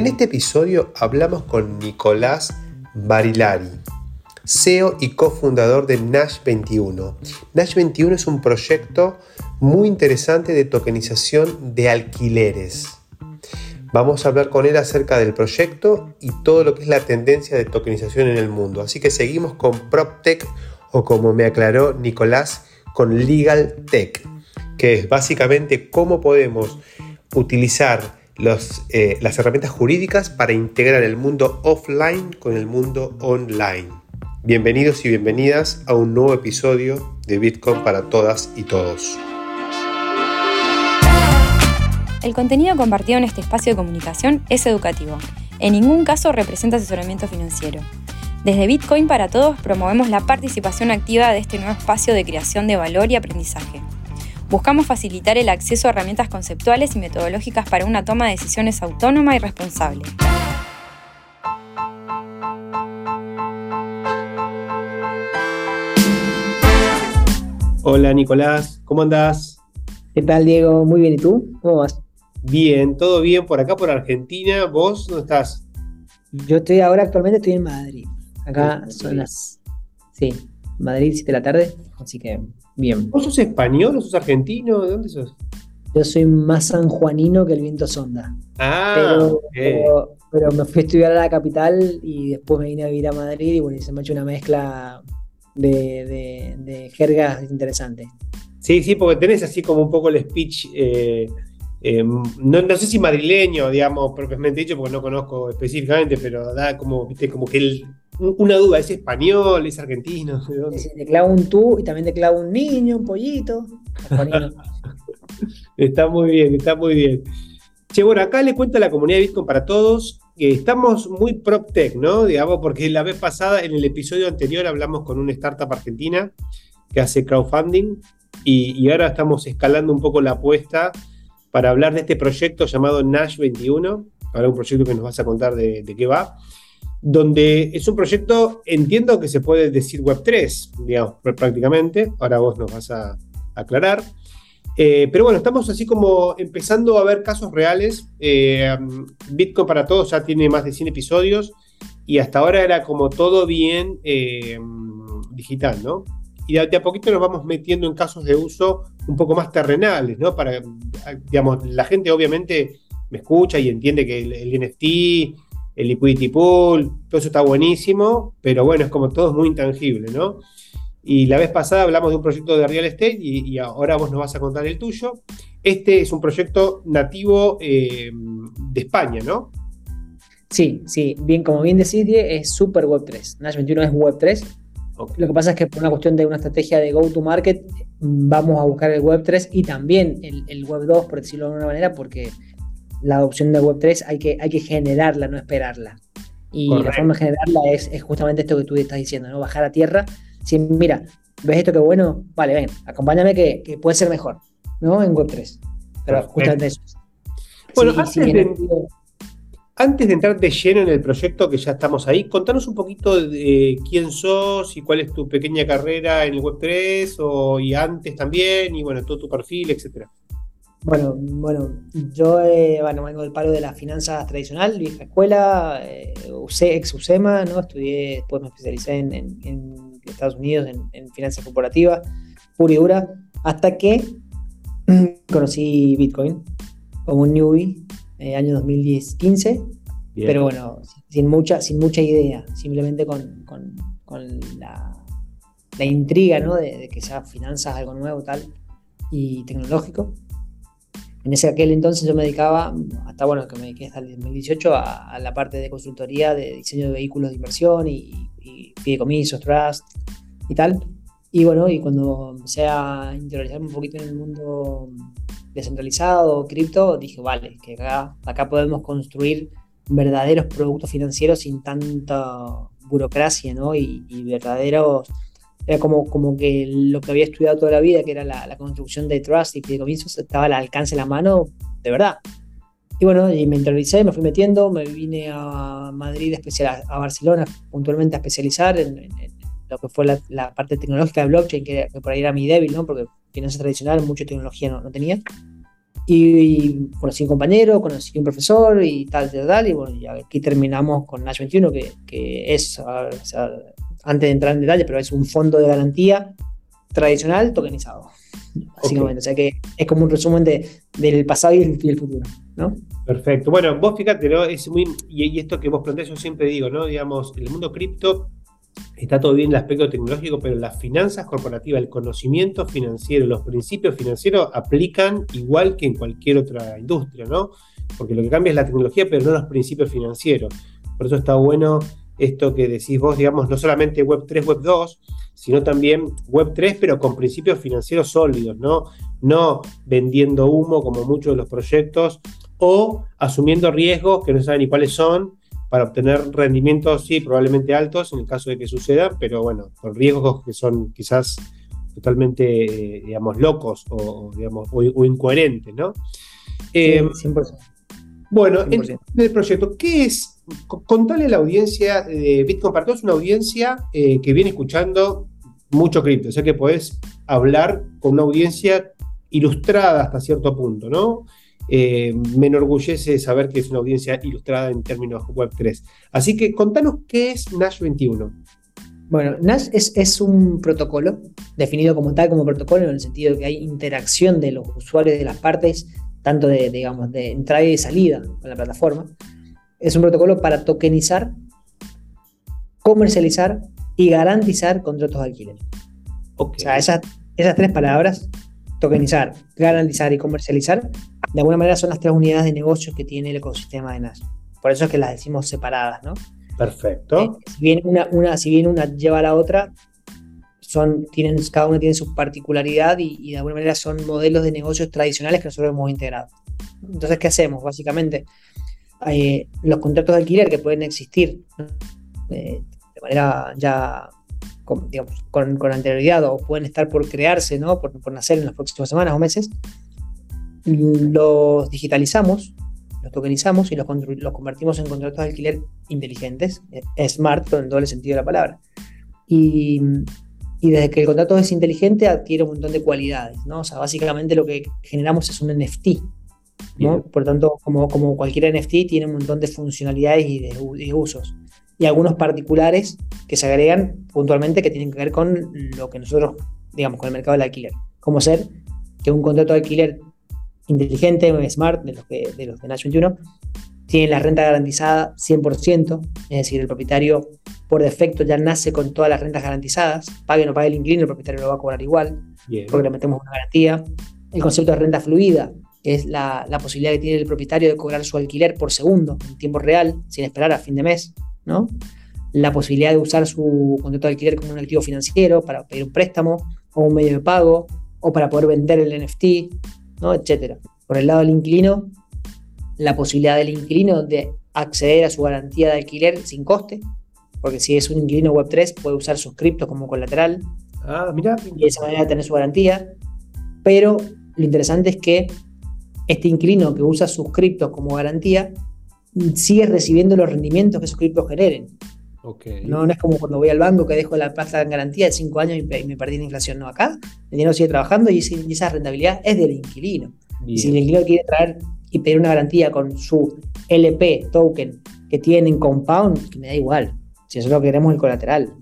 En este episodio hablamos con Nicolás Barilari, CEO y cofundador de Nash 21. Nash 21 es un proyecto muy interesante de tokenización de alquileres. Vamos a hablar con él acerca del proyecto y todo lo que es la tendencia de tokenización en el mundo. Así que seguimos con PropTech o como me aclaró Nicolás, con Legal Tech, que es básicamente cómo podemos utilizar eh, las herramientas jurídicas para integrar el mundo offline con el mundo online. Bienvenidos y bienvenidas a un nuevo episodio de Bitcoin para todas y todos. El contenido compartido en este espacio de comunicación es educativo. En ningún caso representa asesoramiento financiero. Desde Bitcoin para Todos promovemos la participación activa de este nuevo espacio de creación de valor y aprendizaje. Buscamos facilitar el acceso a herramientas conceptuales y metodológicas para una toma de decisiones autónoma y responsable. Hola Nicolás, ¿cómo andás? ¿Qué tal Diego? Muy bien, ¿y tú? ¿Cómo vas? Bien, todo bien por acá, por Argentina. ¿Vos dónde estás? Yo estoy ahora, actualmente estoy en Madrid. Acá son las... Sí, Madrid, 7 de la tarde, así que Bien. ¿Vos sos español o sos argentino? ¿De dónde sos? Yo soy más sanjuanino que el viento sonda. Ah, pero, pero, me fui a estudiar a la capital y después me vine a vivir a Madrid y bueno, se me ha hecho una mezcla de, de, jergas interesante. Sí, sí, porque tenés así como un poco el speech, eh, eh, no, no, sé si madrileño, digamos, propiamente dicho, porque no conozco específicamente, pero da como, viste, como que el, una duda, ¿es español, es argentino? te clavo un tú y también te clavo un niño, un pollito. está muy bien, está muy bien. Che, bueno, acá le cuento a la comunidad de Bitcoin para todos que estamos muy prop tech, ¿no? Digamos, porque la vez pasada, en el episodio anterior, hablamos con una startup argentina que hace crowdfunding y, ahora estamos escalando un poco la apuesta para hablar de este proyecto llamado Nash 21. Ahora un proyecto que nos vas a contar de qué va donde es un proyecto, entiendo que se puede decir Web3, digamos, prácticamente, ahora vos nos vas a aclarar. Eh, pero bueno, estamos así como empezando a ver casos reales. Eh, Bitcoin para todos ya tiene más de 100 episodios y hasta ahora era como todo bien eh, digital, ¿no? Y de, a poquito nos vamos metiendo en casos de uso un poco más terrenales, ¿no? Para, digamos, la gente obviamente me escucha y entiende que el NFT el liquidity pool, todo eso está buenísimo, pero bueno, es como todo es muy intangible, ¿no? Y la vez pasada hablamos de un proyecto de real estate y, ahora vos nos vas a contar el tuyo. Este es un proyecto nativo eh, de España, ¿no? Sí, sí, bien, como bien decís, es super Web 3. Nash 21 es Web 3. Lo que pasa es que por una cuestión de una estrategia de go to market, vamos a buscar el Web 3 y también el, el Web 2, por decirlo de alguna manera, porque la adopción de Web3 hay que, hay que generarla, no esperarla. Y la forma de generarla es, justamente esto que tú estás diciendo, ¿no? Bajar a tierra. Si, mira, ¿ves esto que bueno? Vale, ven, acompáñame que, puede ser mejor, ¿no? En Web3. Pero justamente eso. Bueno, antes, de, entrar de lleno en el proyecto, que ya estamos ahí, contanos un poquito de quién sos y cuál es tu pequeña carrera en el Web3 o, y antes también, y bueno, todo tu perfil, etcétera. Bueno, bueno, yo eh, bueno, vengo del palo de la finanzas tradicional, vieja escuela, eh, ex USEMA, ¿no? Estudié, después me especialicé en, Estados Unidos en, finanzas corporativas, pura y dura, hasta que conocí Bitcoin como un newbie, eh, año 2015, pero bueno, sin mucha, sin mucha idea, simplemente con, la, intriga, ¿no? De, de que sea finanzas algo nuevo, tal, y tecnológico. En ese aquel entonces yo me dedicaba, hasta bueno, que me dediqué hasta el 2018, a, la parte de consultoría de diseño de vehículos de inversión y, y fideicomisos, trust y tal. Y bueno, y cuando empecé a interiorizarme un poquito en el mundo descentralizado, cripto, dije, vale, que acá, acá podemos construir verdaderos productos financieros sin tanta burocracia, ¿no? Y, y verdaderos era como, como que lo que había estudiado toda la vida, que era la, construcción de trust y fideicomisos, estaba al alcance de la mano, de verdad. Y bueno, y me interioricé, me fui metiendo, me vine a Madrid, especial, a Barcelona, puntualmente a especializar en, lo que fue la, parte tecnológica de blockchain, que, por ahí era mi débil, ¿no? Porque finanzas tradicional, mucha tecnología no, no tenía. y, conocí un compañero, conocí un profesor y tal, tal, tal. Y bueno, y aquí terminamos con Nash 21, que, que es, antes de entrar en detalle, pero es un fondo de garantía tradicional tokenizado. Básicamente, o sea que es como un resumen de, del pasado y el, futuro, ¿no? Perfecto. Bueno, vos fíjate, ¿no? Es muy, y, esto que vos planteás, yo siempre digo, ¿no? Digamos, el mundo cripto está todo bien en el aspecto tecnológico, pero las finanzas corporativas, el conocimiento financiero, los principios financieros aplican igual que en cualquier otra industria, ¿no? Porque lo que cambia es la tecnología, pero no los principios financieros. Por eso está bueno esto que decís vos, digamos, no solamente Web 3, Web 2, sino también Web 3, pero con principios financieros sólidos, ¿no? No vendiendo humo como muchos de los proyectos o asumiendo riesgos que no saben ni cuáles son para obtener rendimientos, sí, probablemente altos en el caso de que suceda, pero bueno, con riesgos que son quizás totalmente, eh, digamos, locos o, digamos, o, incoherentes, ¿no? 100%. Eh, bueno, en el proyecto, ¿qué es? Contale a la audiencia de Bitcoin para todos, una audiencia eh, que viene escuchando mucho cripto, o sea que podés hablar con una audiencia ilustrada hasta cierto punto, ¿no? Eh, me enorgullece saber que es una audiencia ilustrada en términos Web3. Así que contanos qué es Nash 21. Bueno, Nash es, es, un protocolo definido como tal, como protocolo, en el sentido de que hay interacción de los usuarios de las partes tanto de, digamos, de entrada y de salida con la plataforma. Es un protocolo para tokenizar, comercializar y garantizar contratos de alquiler. O sea, esas, esas tres palabras, tokenizar, garantizar y comercializar, de alguna manera son las tres unidades de negocio que tiene el ecosistema de NAS. Por eso es que las decimos separadas, ¿no? Perfecto. Eh, si, bien una, una, si bien una lleva a la otra, son, tienen, cada uno tiene su particularidad y, de alguna manera son modelos de negocios tradicionales que nosotros hemos integrado. Entonces, ¿qué hacemos? Básicamente, eh, los contratos de alquiler que pueden existir eh, de manera ya con, digamos, con, anterioridad o pueden estar por crearse, ¿no? por, por nacer en las próximas semanas o meses, los digitalizamos, los tokenizamos y los, los convertimos en contratos de alquiler inteligentes, eh, smart, en doble sentido de la palabra. Y y desde que el contrato es inteligente adquiere un montón de cualidades, ¿no? O sea, básicamente lo que generamos es un NFT, ¿no? Por tanto, como, como cualquier NFT, tiene un montón de funcionalidades y de, usos. Y algunos particulares que se agregan puntualmente que tienen que ver con lo que nosotros, digamos, con el mercado del alquiler. Como ser que un contrato de alquiler inteligente, smart, de los, que, de los de Nash 21, tiene la renta garantizada 100%, es decir, el propietario por defecto ya nace con todas las rentas garantizadas, pague o no pague el inquilino, el propietario lo va a cobrar igual, porque le metemos una garantía. El concepto de renta fluida es la, posibilidad que tiene el propietario de cobrar su alquiler por segundo, en tiempo real, sin esperar a fin de mes, ¿no? La posibilidad de usar su contrato de alquiler como un activo financiero para pedir un préstamo o un medio de pago, o para poder vender el NFT, ¿no? Etcétera. Por el lado del inquilino, la posibilidad del inquilino de acceder a su garantía de alquiler sin coste, porque si es un inquilino Web3 puede usar sus criptos como colateral ah, mira. y de esa manera tener su garantía. Pero lo interesante es que este inquilino que usa sus criptos como garantía sigue recibiendo los rendimientos que esos criptos generen. No, no, es como cuando voy al banco que dejo la plata en garantía de 5 años y, me perdí la inflación. No, acá el dinero sigue trabajando y, esa rentabilidad es del inquilino. Y si el inquilino quiere traer y pedir una garantía con su LP token que tiene en Compound, que me da igual. Si eso lo queremos el colateral.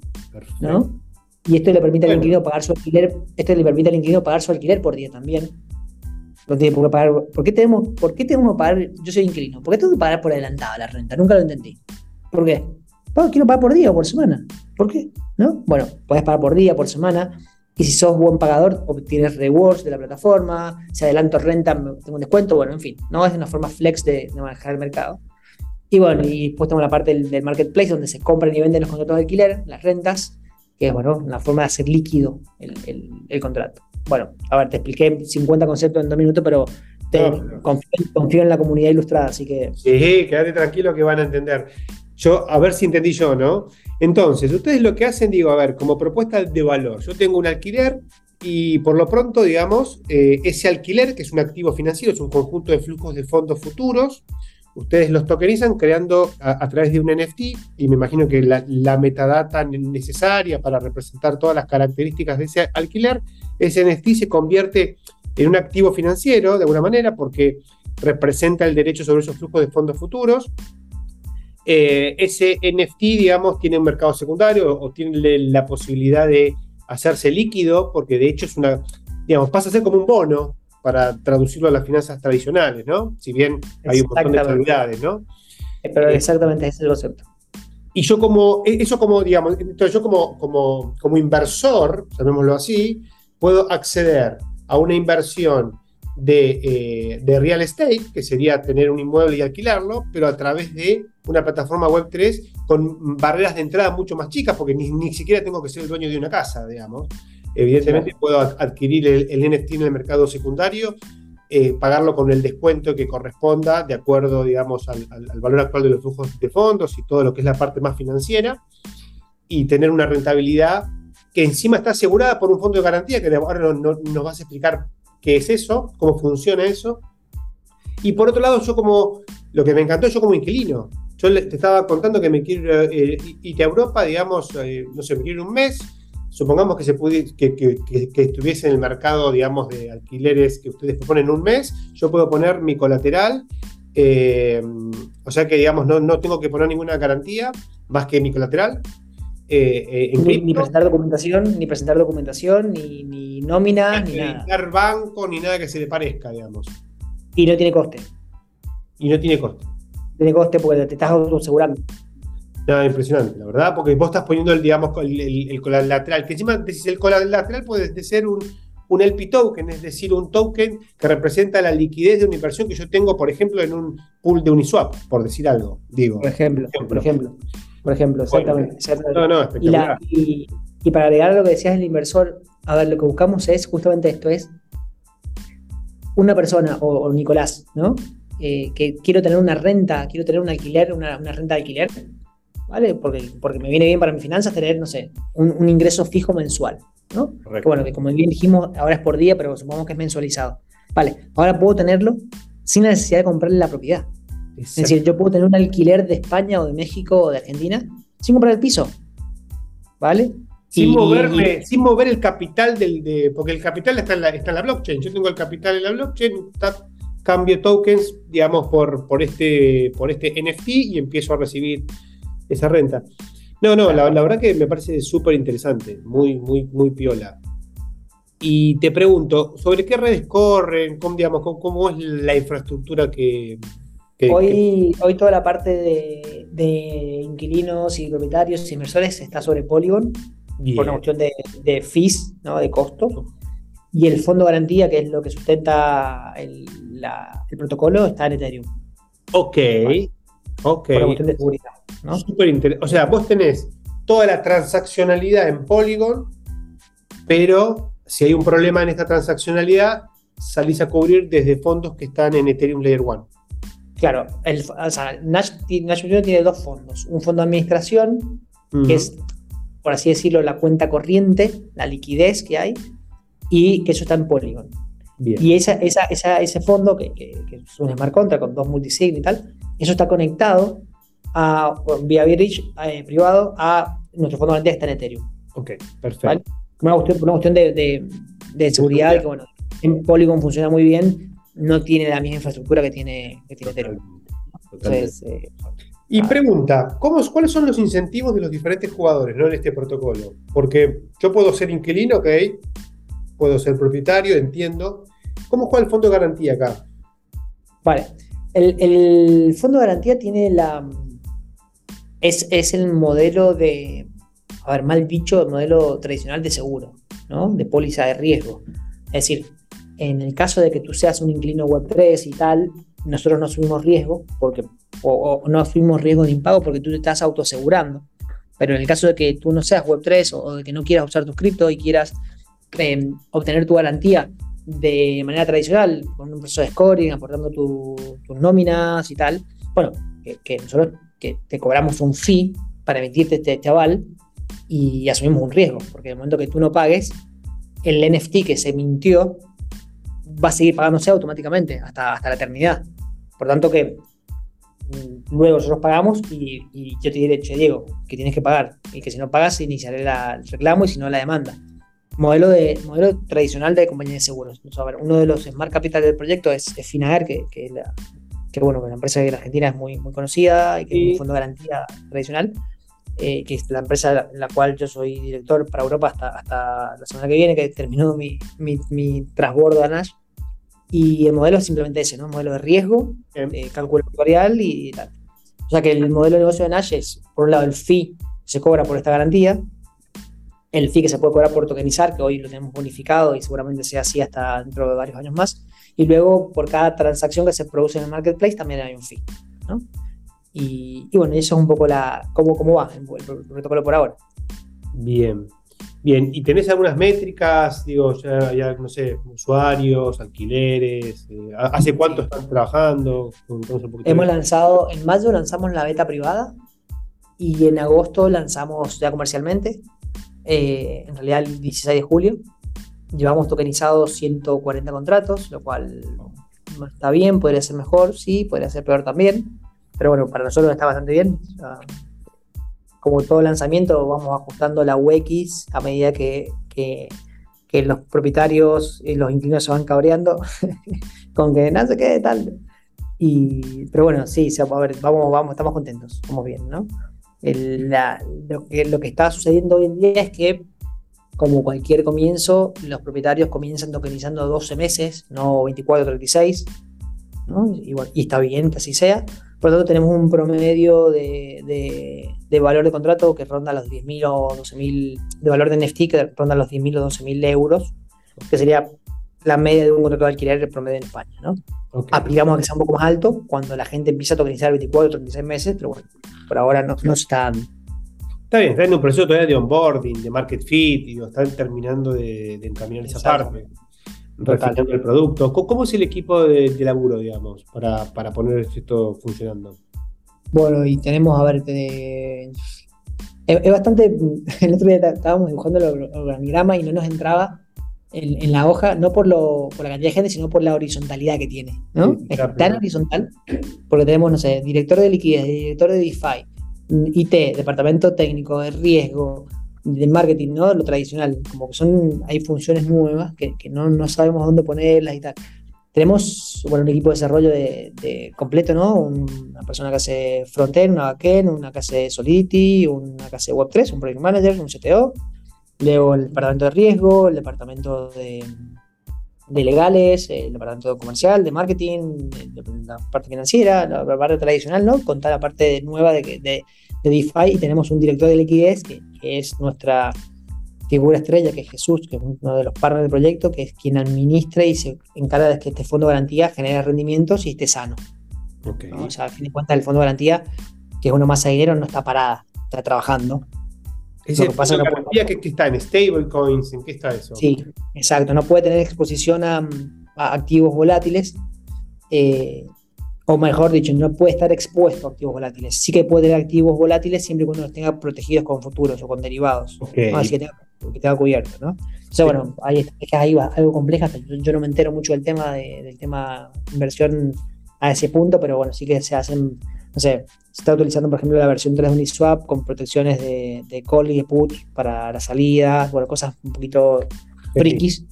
¿no? Y esto le permite al inquilino pagar su alquiler, esto le permite al inquilino pagar su alquiler por día también. No tiene por qué pagar. ¿Por qué tenemos, por qué tenemos que pagar? Yo soy inquilino. ¿Por qué tengo que pagar por adelantado la renta? Nunca lo entendí. ¿Por qué? quiero pagar por día o por semana. ¿Por qué? ¿No? Bueno, puedes pagar por día, por semana. Y si sos buen pagador, obtienes rewards de la plataforma, si adelanto renta, tengo un descuento, bueno, en fin, no es una forma flex de, manejar el mercado. Y bueno, y después tengo la parte del, marketplace donde se compran y venden los contratos de alquiler, las rentas, que es bueno, una forma de hacer líquido el, contrato. Bueno, a ver, te expliqué 50 conceptos en dos minutos, pero confío, en la comunidad ilustrada, así que. Sí, quédate tranquilo que van a entender. Yo, a ver si entendí yo, ¿no? Entonces, ustedes lo que hacen, digo, a ver, como propuesta de valor, yo tengo un alquiler y por lo pronto, digamos, eh, ese alquiler, que es un activo financiero, es un conjunto de flujos de fondos futuros, ustedes los tokenizan creando a, través de un NFT y me imagino que la, metadata necesaria para representar todas las características de ese alquiler, ese NFT se convierte en un activo financiero, de alguna manera, porque representa el derecho sobre esos flujos de fondos futuros. Eh, ese NFT, digamos, tiene un mercado secundario o tiene la posibilidad de hacerse líquido, porque de hecho es una, digamos, pasa a ser como un bono para traducirlo a las finanzas tradicionales, ¿no? Si bien hay un montón de actividades, ¿no? Eh, pero exactamente ese es el concepto. Y yo como, e, eso como, digamos, entonces yo como, como, como inversor, llamémoslo así, puedo acceder a una inversión eh, de, real estate, que sería tener un inmueble y alquilarlo, pero a través de una plataforma web 3 con barreras de entrada mucho más chicas, porque ni, ni siquiera tengo que ser el dueño de una casa, digamos. Evidentemente puedo adquirir el, NFT en el mercado secundario, eh, pagarlo con el descuento que corresponda, de acuerdo, digamos, al, valor actual de los flujos de fondos y todo lo que es la parte más financiera, y tener una rentabilidad que encima está asegurada por un fondo de garantía, que ahora nos vas a explicar qué es eso, cómo funciona eso. Y por otro lado, yo como, lo que me encantó, yo como inquilino, yo te estaba contando que me quiero eh, ir a Europa, digamos, eh, no sé, me quiero ir un mes, supongamos que, se que, que, estuviese en el mercado, digamos, de alquileres que ustedes proponen un mes, yo puedo poner mi colateral, eh, o sea que, digamos, no, no tengo que poner ninguna garantía más que mi colateral, eh, eh, ni, presentar documentación, ni presentar documentación, ni, ni nómina, ni nada. banco, ni nada que se le parezca, digamos. Y no tiene coste. Y no tiene coste. Tiene coste porque te estás asegurando. Nada, impresionante, la verdad, porque vos estás poniendo el, digamos, el, colateral, que encima decís el colateral puede ser un, un LP token, es decir, un token que representa la liquidez de una inversión que yo tengo, por ejemplo, en un pool de Uniswap, por decir algo, digo. Por ejemplo, por ejemplo por ejemplo, exactamente. No, no, y, y, para agregar lo que decías del inversor, a ver, lo que buscamos es justamente esto, es una persona, o, Nicolás, ¿no? Eh, que quiero tener una renta, quiero tener un alquiler, una, renta de alquiler, ¿vale? Porque, porque me viene bien para mis finanzas tener, no sé, un, ingreso fijo mensual, ¿no? Que bueno, que como bien dijimos, ahora es por día, pero supongamos que es mensualizado. Vale, ahora puedo tenerlo sin la necesidad de comprarle la propiedad. Es decir, yo puedo tener un alquiler de España o de México o de Argentina sin comprar el piso. ¿Vale? Sin, moverme, sin mover el capital del. De, porque el capital está en, la, está en la blockchain. Yo tengo el capital en la blockchain, cambio tokens, digamos, por, por, este, por este NFT y empiezo a recibir esa renta. No, no, la, verdad que me parece súper interesante, muy, muy, muy piola. Y te pregunto, ¿sobre qué redes corren? ¿Cómo, digamos, cómo es la infraestructura que, hoy, hoy toda la parte de, inquilinos y propietarios y inversores está sobre Polygon por una cuestión de, fees, ¿no? de costo. Y el fondo de garantía, que es lo que sustenta el, protocolo, está en Ethereum. Ok, ok. Por una cuestión de seguridad. ¿No? Súper O sea, vos tenés toda la transaccionalidad en Polygon, pero si hay un problema en esta transaccionalidad, salís a cubrir desde fondos que están en Ethereum Layer 1. Claro, el, o sea, Nash, tiene dos fondos. Un fondo de administración, que es, por así decirlo, la cuenta corriente, la liquidez que hay, y que eso está en Polygon. Y esa, ese fondo, que, es un smart contract con dos multisign y tal, eso está conectado a, vía eh, privado a nuestro fondo de garantía que está en Ethereum. Ok, perfecto. Una cuestión, una cuestión de, de, seguridad, que bueno, en Polygon funciona muy bien no tiene la misma infraestructura que tiene, que tiene Ethereum. Eh, y pregunta, ¿cómo, ¿cuáles son los incentivos de los diferentes jugadores ¿no? en este protocolo? Porque yo puedo ser inquilino, ok, puedo ser propietario, entiendo. ¿Cómo juega el fondo de garantía acá? Vale, el, fondo de garantía tiene la... Es, es, el modelo de, a ver, mal dicho, el modelo tradicional de seguro, ¿no? De póliza de riesgo. Es decir, en el caso de que tú seas un inclino Web3 y tal, nosotros no asumimos riesgo, porque, o, no asumimos riesgo de impago porque tú te estás autoasegurando. Pero en el caso de que tú no seas Web3 o, de que no quieras usar tus cripto y quieras em, obtener tu garantía de manera tradicional, con un proceso de scoring, aportando tus nóminas y tal, bueno, que, nosotros que te cobramos un fee para emitirte este chaval y asumimos un riesgo, porque en el momento que tú no pagues, el NFT que se mintió va a seguir pagándose automáticamente hasta, hasta la eternidad. Por tanto que mm, luego nosotros pagamos y, yo te diré, che, Diego, que tienes que pagar y que si no pagas iniciaré el reclamo y si no la demanda. modelo, de, modelo tradicional de compañía de seguros. uno de los Smart Capital del proyecto es, Finaer, que, que, la, que, bueno, que la empresa de Argentina es muy, muy conocida y que es un fondo de garantía tradicional. Eh, que es la empresa en la cual yo soy director para Europa hasta, hasta la semana que viene, que terminó mi, mi, mi transbordo a Nash. Y el modelo es simplemente ese, ¿no? Modelo de riesgo, eh, cálculo actuarial y tal. O sea que el modelo de negocio de Nash es, por un lado, el fee se cobra por esta garantía, el fee que se puede cobrar por tokenizar, que hoy lo tenemos bonificado y seguramente sea así hasta dentro de varios años más, y luego por cada transacción que se produce en el marketplace también hay un fee. ¿no? Y, bueno, eso es un poco la cómo, cómo va el, protocolo por ahora. Bien, bien. ¿Y tenés algunas métricas? Digo, ya, no sé, usuarios, alquileres. Eh, ¿Hace cuánto están trabajando? Hemos lanzado, en mayo lanzamos la beta privada y en agosto lanzamos ya comercialmente. Eh, en realidad el 16 de julio. Llevamos tokenizados 140 contratos, lo cual está bien, podría ser mejor, sí, podría ser peor también. Pero bueno, para nosotros está bastante bien. como todo lanzamiento, vamos ajustando la UX a medida que, que, los propietarios y los inquilinos se van cabreando con que no sé qué tal. Y, pero bueno, sí, a ver, vamos, vamos, estamos contentos, estamos bien, ¿no? lo, que, lo que está sucediendo hoy en día es que, como cualquier comienzo, los propietarios comienzan tokenizando 12 meses, no 24 36, ¿no? Y, y está bien que así sea. Por lo tanto, tenemos un promedio de, de, valor de contrato que ronda los 10.000 o 12.000, de valor de NFT que ronda los 10.000 o 12.000 euros, que sería la media de un contrato de alquiler el promedio en España, ¿no? Aplicamos a que sea un poco más alto cuando la gente empieza a tokenizar 24 o 36 meses, pero bueno, por ahora no, no se está dando. Está bien, está en un proceso todavía de onboarding, de market fit, y están terminando de, encaminar esa parte refinando el producto. ¿Cómo es el equipo de, laburo, digamos, para, para, poner esto funcionando? Bueno, y tenemos, a ver, es, bastante. El otro día estábamos dibujando el organigrama y no nos entraba en, la hoja, no por, lo, por la cantidad de gente, sino por la horizontalidad que tiene. ¿no? es tan horizontal, porque tenemos, no sé, director de liquidez, director de DeFi, IT, departamento técnico de riesgo, de marketing, ¿no? Lo tradicional, como que son, hay funciones nuevas que, no, no, sabemos dónde ponerlas y tal. Tenemos, bueno, un equipo de desarrollo de, completo, ¿no? una persona que hace frontend, una backend, una que hace Solidity, una que hace Web3, un project manager, un CTO, luego el departamento de riesgo, el departamento de, de legales, el departamento comercial, de marketing, la parte financiera, la parte tradicional, ¿no? Contar la parte nueva de, de, de DeFi y tenemos un director de liquidez que, es nuestra figura estrella, que es Jesús, que es uno de los partners del proyecto, que es quien administra y se encarga de que este fondo de garantía genere rendimientos y esté sano. O sea, a fin de cuentas, el fondo de garantía, que es uno más de dinero, no está parada, está trabajando. ¿Es fondo de garantía que, está en stablecoins? ¿En qué está eso? Sí, exacto. No puede tener exposición a, activos volátiles. Eh, o mejor dicho, no puede estar expuesto a activos volátiles. Sí que puede tener activos volátiles siempre y cuando los tenga protegidos con futuros o con derivados. Así que tenga, cubierto, ¿no? O sea, bueno, ahí, ahí va, algo compleja. Yo, no me entero mucho del tema de, del tema inversión a ese punto, pero bueno, sí que se hacen, no sé, se está utilizando, por ejemplo, la versión 3 de Uniswap con protecciones de, de call y de put para las salidas, bueno, cosas un poquito frikis.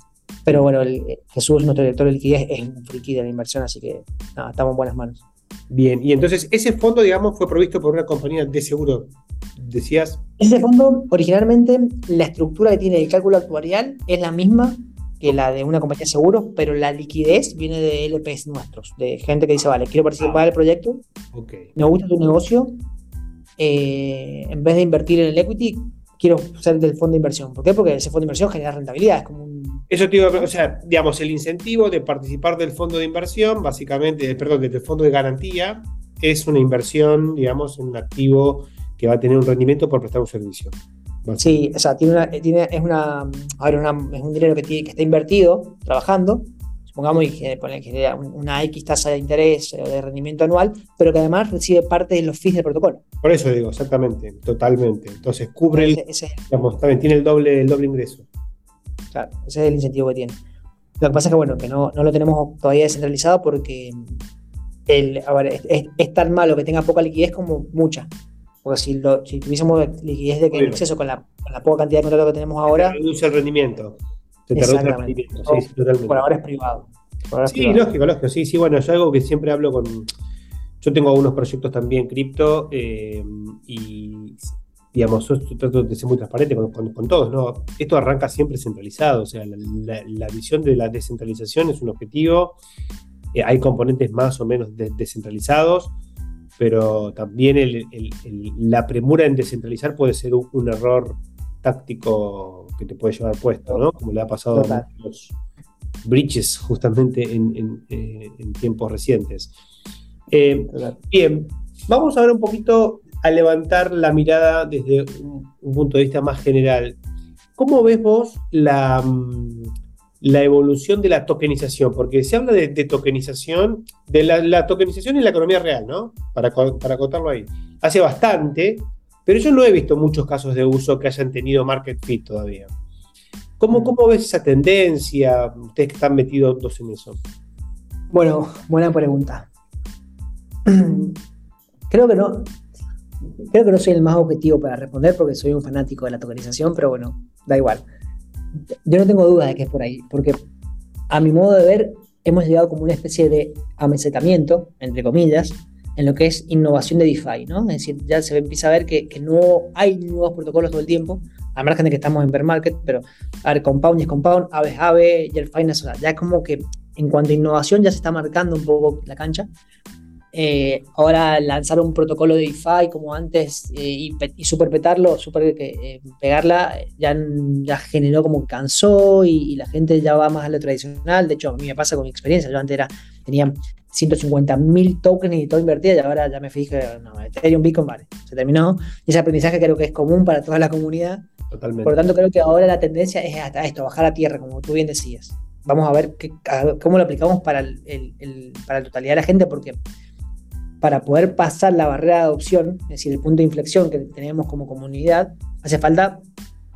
Pero bueno, el, Jesús, nuestro director de liquidez, es un friki de la inversión, así que estamos en buenas manos. Bien, y entonces ese fondo, digamos, fue provisto por una compañía de seguro, decías. Ese fondo, originalmente, la estructura que tiene el cálculo actuarial es la misma que la de una compañía de seguros, pero la liquidez viene de LPs nuestros, de gente que dice, vale, quiero participar del proyecto, okay. me gusta tu negocio, eh, en vez de invertir en el equity, quiero ser del fondo de inversión. ¿Por qué? Porque ese fondo de inversión genera rentabilidad, es como eso te digo, o sea, digamos, el incentivo de participar del fondo de inversión, básicamente, perdón, del fondo de garantía, es una inversión, digamos, en un activo que va a tener un rendimiento por prestar un servicio. Sí, o sea, tiene una, tiene, es, una, es un dinero que, tiene, que está invertido, trabajando, supongamos que, que una X tasa de interés o de rendimiento anual, pero que además recibe parte de los fees del protocolo. Por eso digo, exactamente, totalmente. Entonces cubre, el, digamos, también tiene el doble, el doble ingreso. Claro, ese es el incentivo que tiene. Lo que pasa es que, bueno, que no, no lo tenemos todavía descentralizado porque el, es, tan malo que tenga poca liquidez como mucha. Porque si, lo, si tuviésemos liquidez de que en exceso con la, con la, poca cantidad de contratos que tenemos ahora. Te reduce el rendimiento. Te reduce el rendimiento. Sí, sí, totalmente. Por ahora es privado. Ahora sí, lógico, lógico. Sí, sí, bueno, es algo que siempre hablo con. Yo tengo algunos proyectos también cripto eh, y digamos, yo trato de ser muy transparente con, con, todos, ¿no? Esto arranca siempre centralizado, o sea, la, la, visión de la descentralización es un objetivo, eh, hay componentes más o menos descentralizados, pero también el, el, la premura en descentralizar puede ser un, error táctico que te puede llevar puesto, ¿no? Como le ha pasado a los breaches justamente en, en, eh, en tiempos recientes. Eh, bien, vamos a ver un poquito a levantar la mirada desde un, punto de vista más general. ¿Cómo ves vos la, mm, la evolución de la tokenización? Porque se habla de, tokenización, de la, tokenización en la economía real, ¿no? Para, para contarlo ahí. Hace bastante, pero yo no he visto muchos casos de uso que hayan tenido market fit todavía. ¿Cómo, cómo ves esa tendencia? Ustedes que están metidos en eso. Bueno, buena pregunta. Creo que no, Creo que no soy el más objetivo para responder porque soy un fanático de la tokenización, pero bueno, da igual. Yo no tengo duda de que es por ahí, porque a mi modo de ver hemos llegado como una especie de amesetamiento, entre comillas, en lo que es innovación de DeFi, ¿no? Es decir, ya se empieza a ver que, que no hay nuevos protocolos todo el tiempo, a margen de que estamos en bear market, pero a ver, Compound es Compound, Ave es Ave y el Finance, ya es como que en cuanto a innovación ya se está marcando un poco la cancha, eh, ahora lanzar un protocolo de DeFi como antes eh, y, y, superpetarlo, super, eh, pegarla, ya, ya generó como cansó y, la gente ya va más a lo tradicional. De hecho, a mí me pasa con mi experiencia. Yo antes era, tenía 150 mil tokens y todo invertido y ahora ya me fijé, no, Ethereum, Bitcoin, vale, se terminó. Y ese aprendizaje creo que es común para toda la comunidad. Totalmente. Por lo tanto, creo que ahora la tendencia es hasta esto, bajar a tierra, como tú bien decías. Vamos a ver qué, cómo lo aplicamos para, el, el, para la totalidad de la gente, porque para poder pasar la barrera de adopción, es decir, el punto de inflexión que tenemos como comunidad, hace falta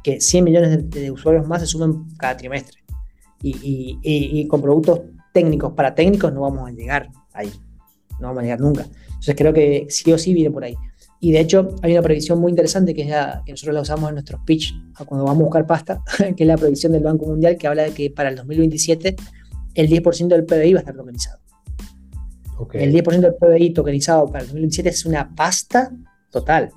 que 100 millones de, usuarios más se sumen cada trimestre. Y, con productos técnicos para técnicos no vamos a llegar ahí. No vamos a llegar nunca. Entonces creo que sí o sí viene por ahí. Y de hecho hay una previsión muy interesante que, es que nosotros la usamos en nuestros pitch cuando vamos a buscar pasta, que es la previsión del Banco Mundial que habla de que para el 2027 el 10% del PBI va a estar tokenizado. El 10% del PBI tokenizado para el 2027 es una pasta total.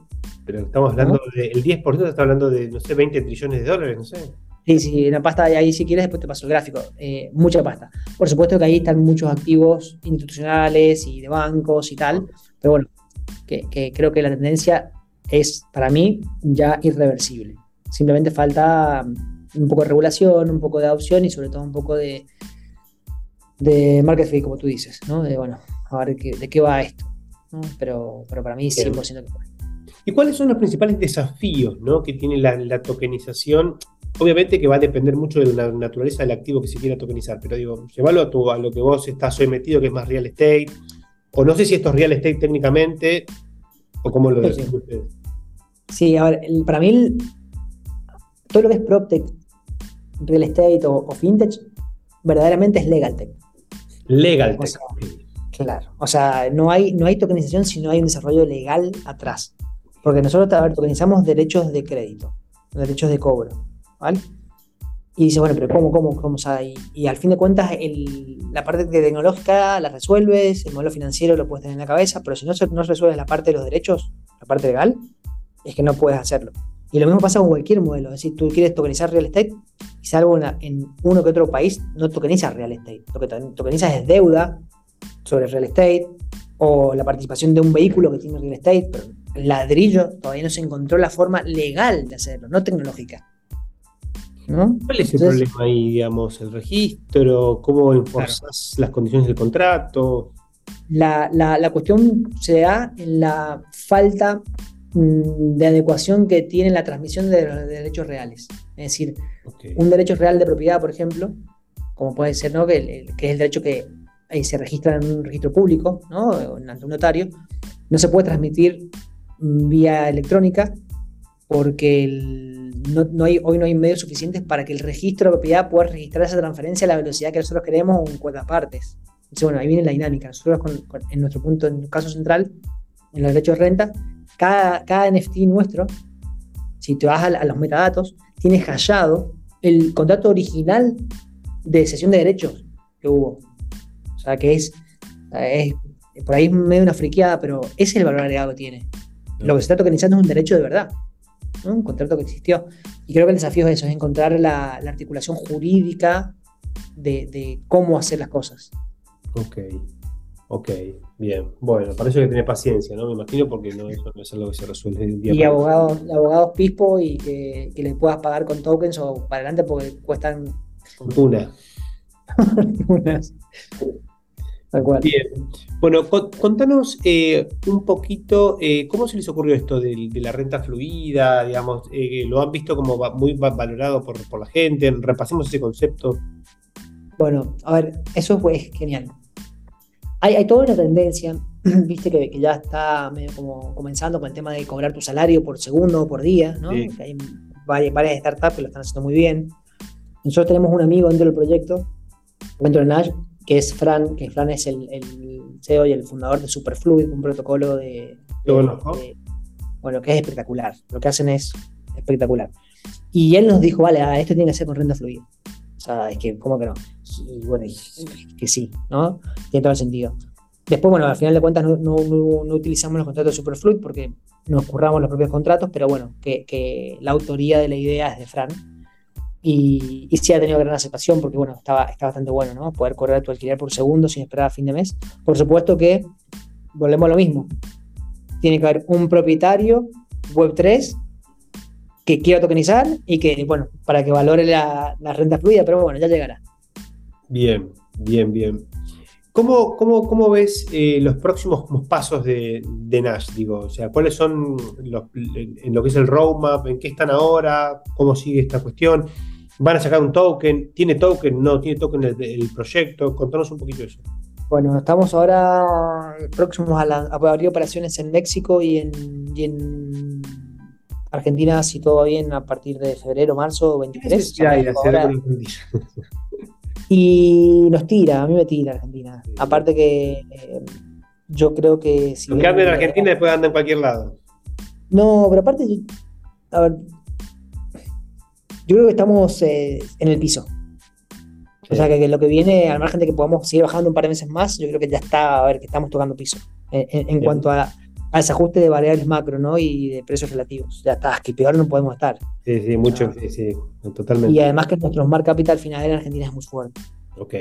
Pero estamos hablando del de, 10% está hablando de, no sé, 20 trillones de dólares, no sé. Sí, sí, una pasta, y ahí si quieres después te paso el gráfico, eh, mucha pasta. Por supuesto que ahí están muchos activos institucionales y de bancos y tal, pero bueno, que, creo que la tendencia es para mí ya irreversible. Simplemente falta un poco de regulación, un poco de adopción y sobre todo un poco de, de market fit, como tú dices, ¿no? De, bueno, a ver de qué va esto. Pero, pero para mí 100% que ¿Y cuáles son los principales desafíos que tiene la, tokenización? Obviamente que va a depender mucho de la naturaleza del activo que se quiera tokenizar, pero digo, llevarlo a, tu, a lo que vos estás hoy metido, que es más real estate, o no sé si esto es real estate técnicamente, o cómo lo decís ustedes. Sí, a ver, para mí todo lo que es PropTech, real estate o, fintech, verdaderamente es legal tech. Legal tech. Claro, o sea, no hay, no hay tokenización si no hay un desarrollo legal atrás. Porque nosotros a ver, tokenizamos derechos de crédito, derechos de cobro, ¿vale? Y dice, bueno, pero ¿cómo, cómo, cómo? O sea, y, al fin de cuentas, la parte tecnológica la resuelves, el modelo financiero lo puedes tener en la cabeza, pero si no, no resuelves la parte de los derechos, la parte legal, es que no puedes hacerlo. Y lo mismo pasa con cualquier modelo. Es decir, tú quieres tokenizar real estate y salvo en uno que otro país, no tokenizas real estate. Lo que tokenizas es deuda, sobre real estate o la participación de un vehículo que tiene real estate, pero el ladrillo todavía no se encontró la forma legal de hacerlo, no tecnológica. ¿Cuál es el problema ahí, digamos, el registro? ¿Cómo enforzas las condiciones del contrato? La, cuestión se da en la falta mm, de adecuación que tiene la transmisión de los derechos reales. Es decir, un derecho real de propiedad, por ejemplo, como puede ser, ¿no? que, que es el derecho que se registra en un registro público, ¿no? ante un notario, no se puede transmitir vía electrónica porque no, hoy no hay medios suficientes para que el registro de propiedad pueda registrar esa transferencia a la velocidad que nosotros queremos o en cuotas partes. Entonces, bueno, ahí viene la dinámica. Nosotros, en nuestro punto, en el caso central, en los derechos de renta, cada, cada NFT nuestro, si te vas a, los metadatos, tiene hashado el contrato original de cesión de derechos que hubo. O sea, que es, es por ahí medio una friqueada, pero ese es el valor agregado que tiene. Lo que se está tokenizando es un derecho de verdad, un contrato que existió. Y creo que el desafío es eso, es encontrar la, articulación jurídica de, cómo hacer las cosas. Ok, ok, bien. Bueno, para eso hay que tener paciencia, ¿no? Me imagino, porque no, eso no es algo que se resuelve el día. Y abogados, abogados pispo y que, que les puedas pagar con tokens o para adelante porque cuestan. Fortuna. Fortunas. Bien. Bueno, contanos eh, un poquito eh, cómo se les ocurrió esto de, la renta fluida, digamos, eh, lo han visto como muy valorado por, la gente, repasemos ese concepto. Bueno, a ver, eso es genial. Hay, toda una tendencia, viste que, ya está medio como comenzando con el tema de cobrar tu salario por segundo o por día, ¿no? hay varias, varias startups que lo están haciendo muy bien. Nosotros tenemos un amigo dentro del proyecto, dentro de Nash, que es Fran, que Fran es el, CEO y el fundador de Superfluid, un protocolo de, bueno, que es espectacular. Lo que hacen es espectacular. Y él nos dijo, vale, ah, esto tiene que ser con renta fluida. O sea, es que, ¿cómo que no? Y bueno, que sí, ¿no? Tiene todo el sentido. Después, bueno, al final de cuentas no, no, no, utilizamos los contratos de Superfluid porque nos curramos los propios contratos, pero bueno, que, que la autoría de la idea es de Fran y, sí ha tenido gran aceptación porque, bueno, estaba, está bastante bueno, ¿no? Poder correr tu alquiler por segundo sin esperar a fin de mes. Por supuesto que volvemos a lo mismo. Tiene que haber un propietario Web3 que quiera tokenizar y que, bueno, para que valore la, renta fluida, pero bueno, ya llegará. Bien, bien, bien. ¿Cómo, cómo, cómo ves eh, los próximos pasos de, de, Nash? Digo, o sea, ¿cuáles son los, en lo que es el roadmap? ¿En qué están ahora? ¿Cómo sigue esta cuestión? Van a sacar un token, tiene token, no tiene token el, proyecto, contanos un poquito eso. Bueno, estamos ahora próximos a, abrir operaciones en México y en, Argentina, si todo va bien, a partir de febrero, marzo 23. y nos tira, a mí me tira Argentina. Aparte que eh, yo creo que... Si Aunque anda en Argentina, después anda en cualquier lado. No, pero aparte, a ver, yo creo que estamos eh, en el piso. O sea, que, lo que viene, al margen de que podamos seguir bajando un par de meses más, yo creo que ya está, a ver, que estamos tocando piso. En, cuanto a, ese ajuste de variables macro, ¿no? Y de precios relativos. Ya está, que peor no podemos estar. Sí, sí, mucho, sí, sí, totalmente. Y además que nuestro smart capital final en Argentina es muy fuerte. Ok.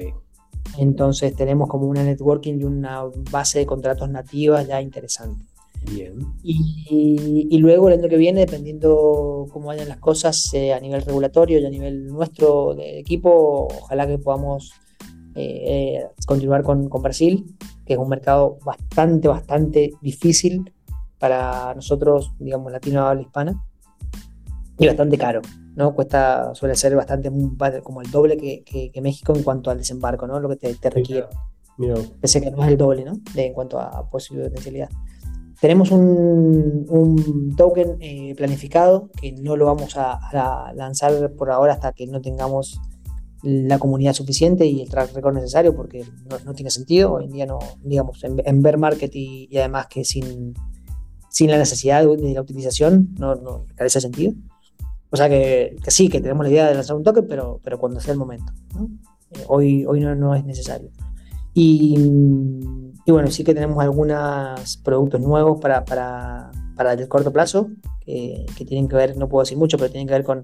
Entonces tenemos como una networking y una base de contratos nativas ya interesante. Bien. Y, luego el año que viene, dependiendo cómo vayan las cosas eh, a nivel regulatorio y a nivel nuestro de equipo, ojalá que podamos eh, eh, continuar con, Brasil, que es un mercado bastante, bastante difícil para nosotros, digamos, latino habla hispana, y bastante caro, ¿no? Cuesta, suele ser bastante, como el doble que, México en cuanto al desembarco, ¿no? Lo que te, requiere. Pese que no es el doble, ¿no? De, en cuanto a posibilidad de potencialidad. Tenemos un, token eh, planificado que no lo vamos a, lanzar por ahora hasta que no tengamos la comunidad suficiente y el track record necesario porque no, tiene sentido. Hoy en día no, digamos, en, en bear market y, además que sin, sin la necesidad de, la utilización no, no carece sentido. O sea que, sí, que tenemos la idea de lanzar un token, pero, pero cuando sea el momento. Eh, hoy hoy no, no es necesario. Y y bueno, sí que tenemos algunos productos nuevos para, para, para el corto plazo, que, que, tienen que ver, no puedo decir mucho, pero tienen que ver con,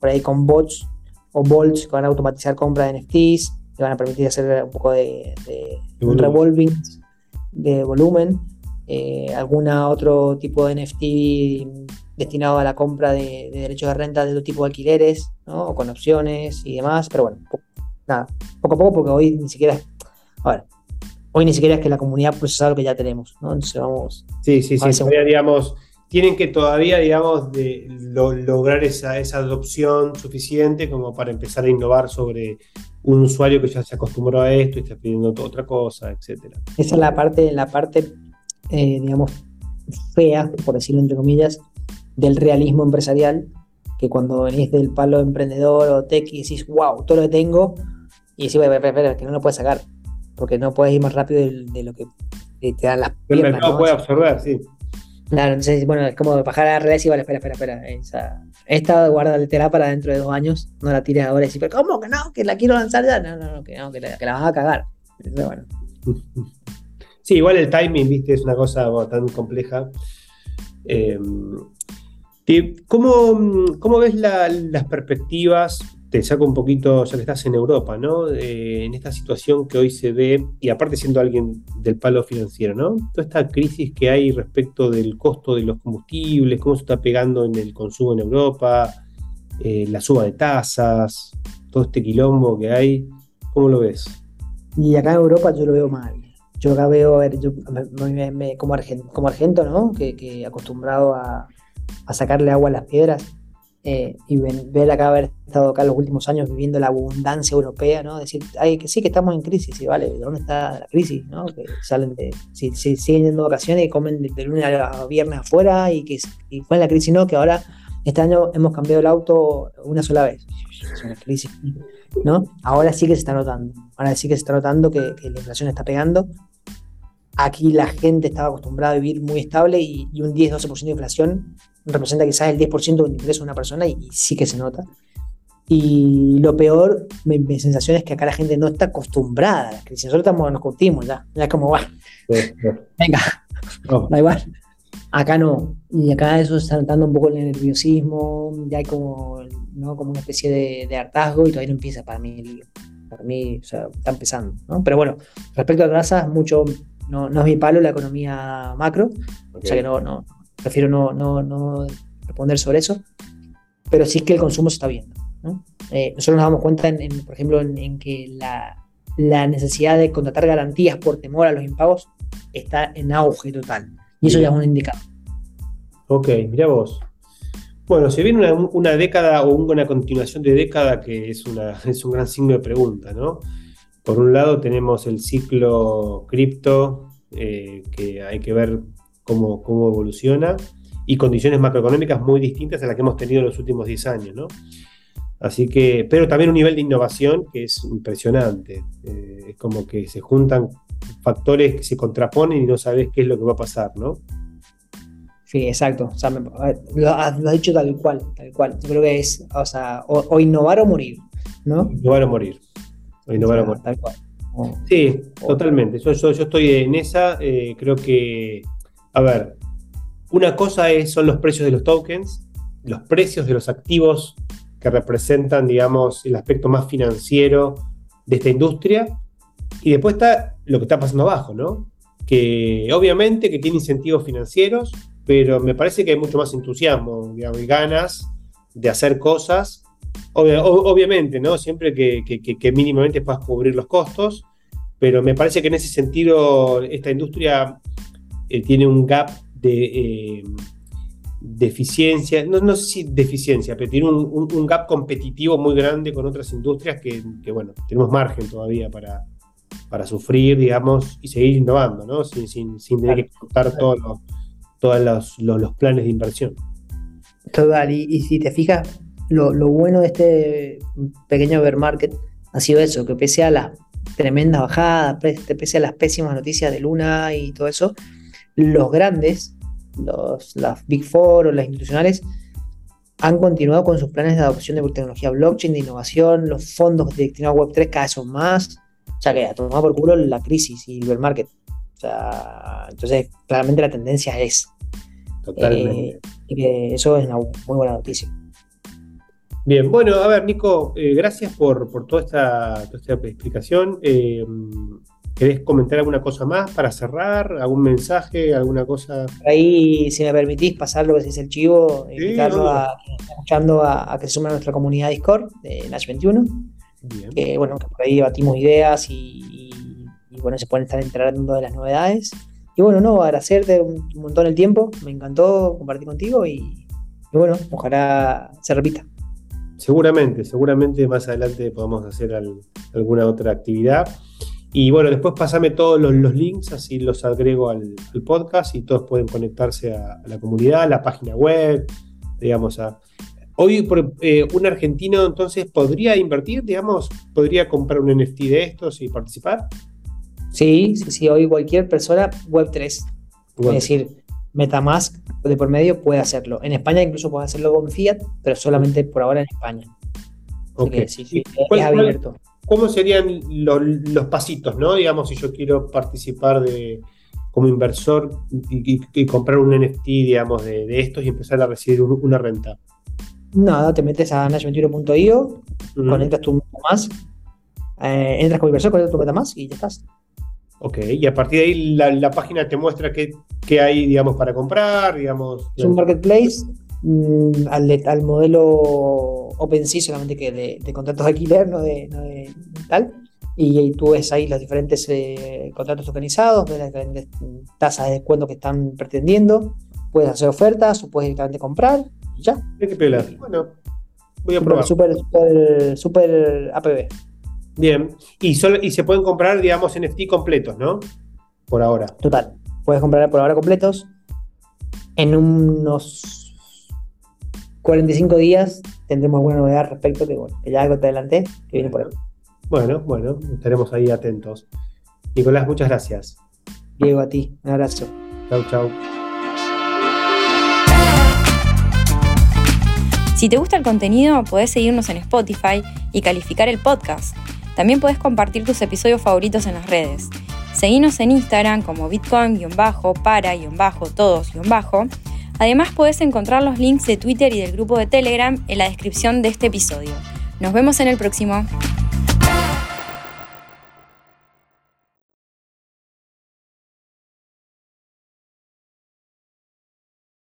por ahí con bots o bolts que van a automatizar compra de NFTs, que van a permitir hacer un poco de, de, revolving de volumen, eh, alguna otro tipo de NFT destinado a la compra de, derechos de renta de otro tipo de alquileres, ¿no? o con opciones y demás, pero bueno, nada, poco a poco, porque hoy ni siquiera, a ver, hoy ni siquiera es que la comunidad procesa lo que ya tenemos, ¿no? Entonces vamos. Sí, sí, sí. Todavía, digamos, tienen que todavía, digamos, de lograr esa, esa adopción suficiente como para empezar a innovar sobre un usuario que ya se acostumbró a esto y está pidiendo otra cosa, etcétera. Esa es la parte, la parte, eh, digamos, fea, por decirlo entre comillas, del realismo empresarial, que cuando venís del palo emprendedor o tech y decís, wow, todo lo que tengo, y decís, espera, espera, que no lo puedes sacar porque no puedes ir más rápido de, lo que te dan las piernas. El mercado puede absorber, sí. Claro, entonces, bueno, es como bajar a la realidad y vale, espera, espera, espera. Esa, esta guarda para dentro de dos años, no la tires ahora y decir, pero ¿cómo que no? Que la quiero lanzar ya. No, no, no, que, no, que, la, vas a cagar. bueno. Sí, igual el timing, viste, es una cosa tan compleja. Eh, ¿cómo, ves las perspectivas? Te saco un poquito, ya que estás en Europa, ¿no? Eh, en esta situación que hoy se ve, y aparte siendo alguien del palo financiero, ¿no? Toda esta crisis que hay respecto del costo de los combustibles, cómo se está pegando en el consumo en Europa, eh, la suba de tasas, todo este quilombo que hay, ¿cómo lo ves? Y acá en Europa yo lo veo mal. Yo acá veo, a ver, yo como, argento, como argento, ¿no? Que, acostumbrado a sacarle agua a las piedras eh, y ver acá haber estado acá los últimos años viviendo la abundancia europea, ¿no? Decir, ay, que sí que estamos en crisis, y vale, ¿de dónde está la crisis? ¿no? Que salen de, si, siguen yendo vacaciones y comen de, lunes a viernes afuera y que y en la crisis, no, que ahora este año hemos cambiado el auto una sola vez. Crisis, ¿no? Ahora sí que se está notando, ahora sí que se está notando que, la inflación está pegando Aquí la gente estaba acostumbrada a vivir muy estable y, un 10-12% de inflación representa quizás el 10% del ingreso de una persona y, sí que se nota. Y lo peor, mi, sensación es que acá la gente no está acostumbrada a las crisis. Nosotros estamos, nos curtimos ya, ya es como, va, venga, da igual. Acá no, y acá eso está notando un poco el nerviosismo, ya hay como, ¿no? como una especie de, hartazgo y todavía no empieza para mí Para mí, o sea, está empezando, ¿no? Pero bueno, respecto a tasas, mucho no, no es mi palo la economía macro, o sea que no, no prefiero no, no, no, responder sobre eso, pero sí que el consumo se está viendo. Eh, nosotros nos damos cuenta, en, por ejemplo, en, que la, la, necesidad de contratar garantías por temor a los impagos está en auge total, y eso ya es un indicador. Ok, mira vos. Bueno, se viene una, una, década o una continuación de década que es, una, es un gran signo de pregunta, ¿no? Por un lado tenemos el ciclo cripto, eh, que hay que ver cómo, cómo, evoluciona, y condiciones macroeconómicas muy distintas a las que hemos tenido en los últimos 10 años, ¿no? Así que, pero también un nivel de innovación que es impresionante. Eh, es como que se juntan factores que se contraponen y no sabes qué es lo que va a pasar, ¿no? Sí, exacto. O sea, lo, has, dicho tal cual, tal cual. Yo creo que es, o sea, o innovar o morir, ¿no? Innovar o morir sí, totalmente. Yo, yo, estoy en esa. Eh, creo que, a ver, una cosa es, son los precios de los tokens, los precios de los activos que representan, digamos, el aspecto más financiero de esta industria. Y después está lo que está pasando abajo, ¿no? Que obviamente que tiene incentivos financieros, pero me parece que hay mucho más entusiasmo, digamos, y ganas de hacer cosas obviamente, ¿no? Siempre que, mínimamente puedas cubrir los costos, pero me parece que en ese sentido esta industria eh, tiene un gap de, eh, eficiencia, no, sé si de eficiencia, pero tiene un, gap competitivo muy grande con otras industrias que, bueno, tenemos margen todavía para, para sufrir, digamos, y seguir innovando, ¿no? Sin, tener que cortar todos los, los, planes de inversión. Total, y si te fijas, lo, bueno de este pequeño bear market ha sido eso, que pese a las tremendas bajadas, pese a las pésimas noticias de Luna y todo eso, los grandes, los, las Big Four o las institucionales, han continuado con sus planes de adopción de tecnología blockchain, de innovación, los fondos destinados a Web3 cada vez son más. O sea que ha tomado por culo la crisis y el market. O sea, entonces, claramente la tendencia es. Totalmente. Eh, y que eso es una muy buena noticia. Bien, bueno, a ver, Nico, eh, gracias por, toda, esta, explicación. Eh, ¿Querés comentar alguna cosa más para cerrar? ¿Algún mensaje? ¿Alguna cosa? Ahí, si me permitís, pasar lo que es el chivo, invitarlo a, escuchando a, que se sume a nuestra comunidad Discord de Nash 21. Bien. Que bueno, que por ahí debatimos ideas y, bueno, se pueden estar enterando de las novedades. Y bueno, no, agradecerte un, montón el tiempo, me encantó compartir contigo y, y bueno, ojalá se repita. Seguramente, seguramente más adelante podamos hacer alguna otra actividad. Y bueno, después pasame todos los, links, así los agrego al, podcast y todos pueden conectarse a, la comunidad, a la página web, digamos. A, hoy eh, un argentino entonces podría invertir, digamos, podría comprar un NFT de estos y participar. Sí, sí, sí, hoy cualquier persona Web3. Es decir, Metamask de por medio puede hacerlo. En España incluso puede hacerlo con Fiat, pero solamente por ahora en España. Ok. abierto. ¿Cómo serían los, pasitos, no? Digamos, si yo quiero participar de como inversor y, comprar un NFT, digamos, de, estos y empezar a recibir una renta. Nada, te metes a nash21.io, conectas tu MetaMask, eh, entras como inversor, conectas tu MetaMask y ya estás. Ok, y a partir de ahí la, página te muestra qué, qué, hay, digamos, para comprar, digamos. Es un marketplace mm, al, modelo OpenSea, solamente que de, contratos de alquiler, no de, tal. Y, tú ves ahí los diferentes eh, contratos tokenizados, ves las diferentes tasas de descuento que están pretendiendo. Puedes hacer ofertas o puedes directamente comprar y ya. Qué pela. Bueno, voy a probar. Super, super, super APB. Bien, y, solo, y se pueden comprar, digamos, NFT completos, ¿no? Por ahora. Total, puedes comprar por ahora completos. En unos 45 días tendremos alguna novedad respecto que, bueno, que ya algo te adelanté, que viene por ahí. Bueno, bueno, estaremos ahí atentos. Nicolás, muchas gracias. Diego, a ti, un abrazo. Chau, chau. Si te gusta el contenido, podés seguirnos en Spotify y calificar el podcast. También puedes compartir tus episodios favoritos en las redes. Seguinos en Instagram como bitcoin-para-todos- Además puedes encontrar los links de Twitter y del grupo de Telegram en la descripción de este episodio. Nos vemos en el próximo.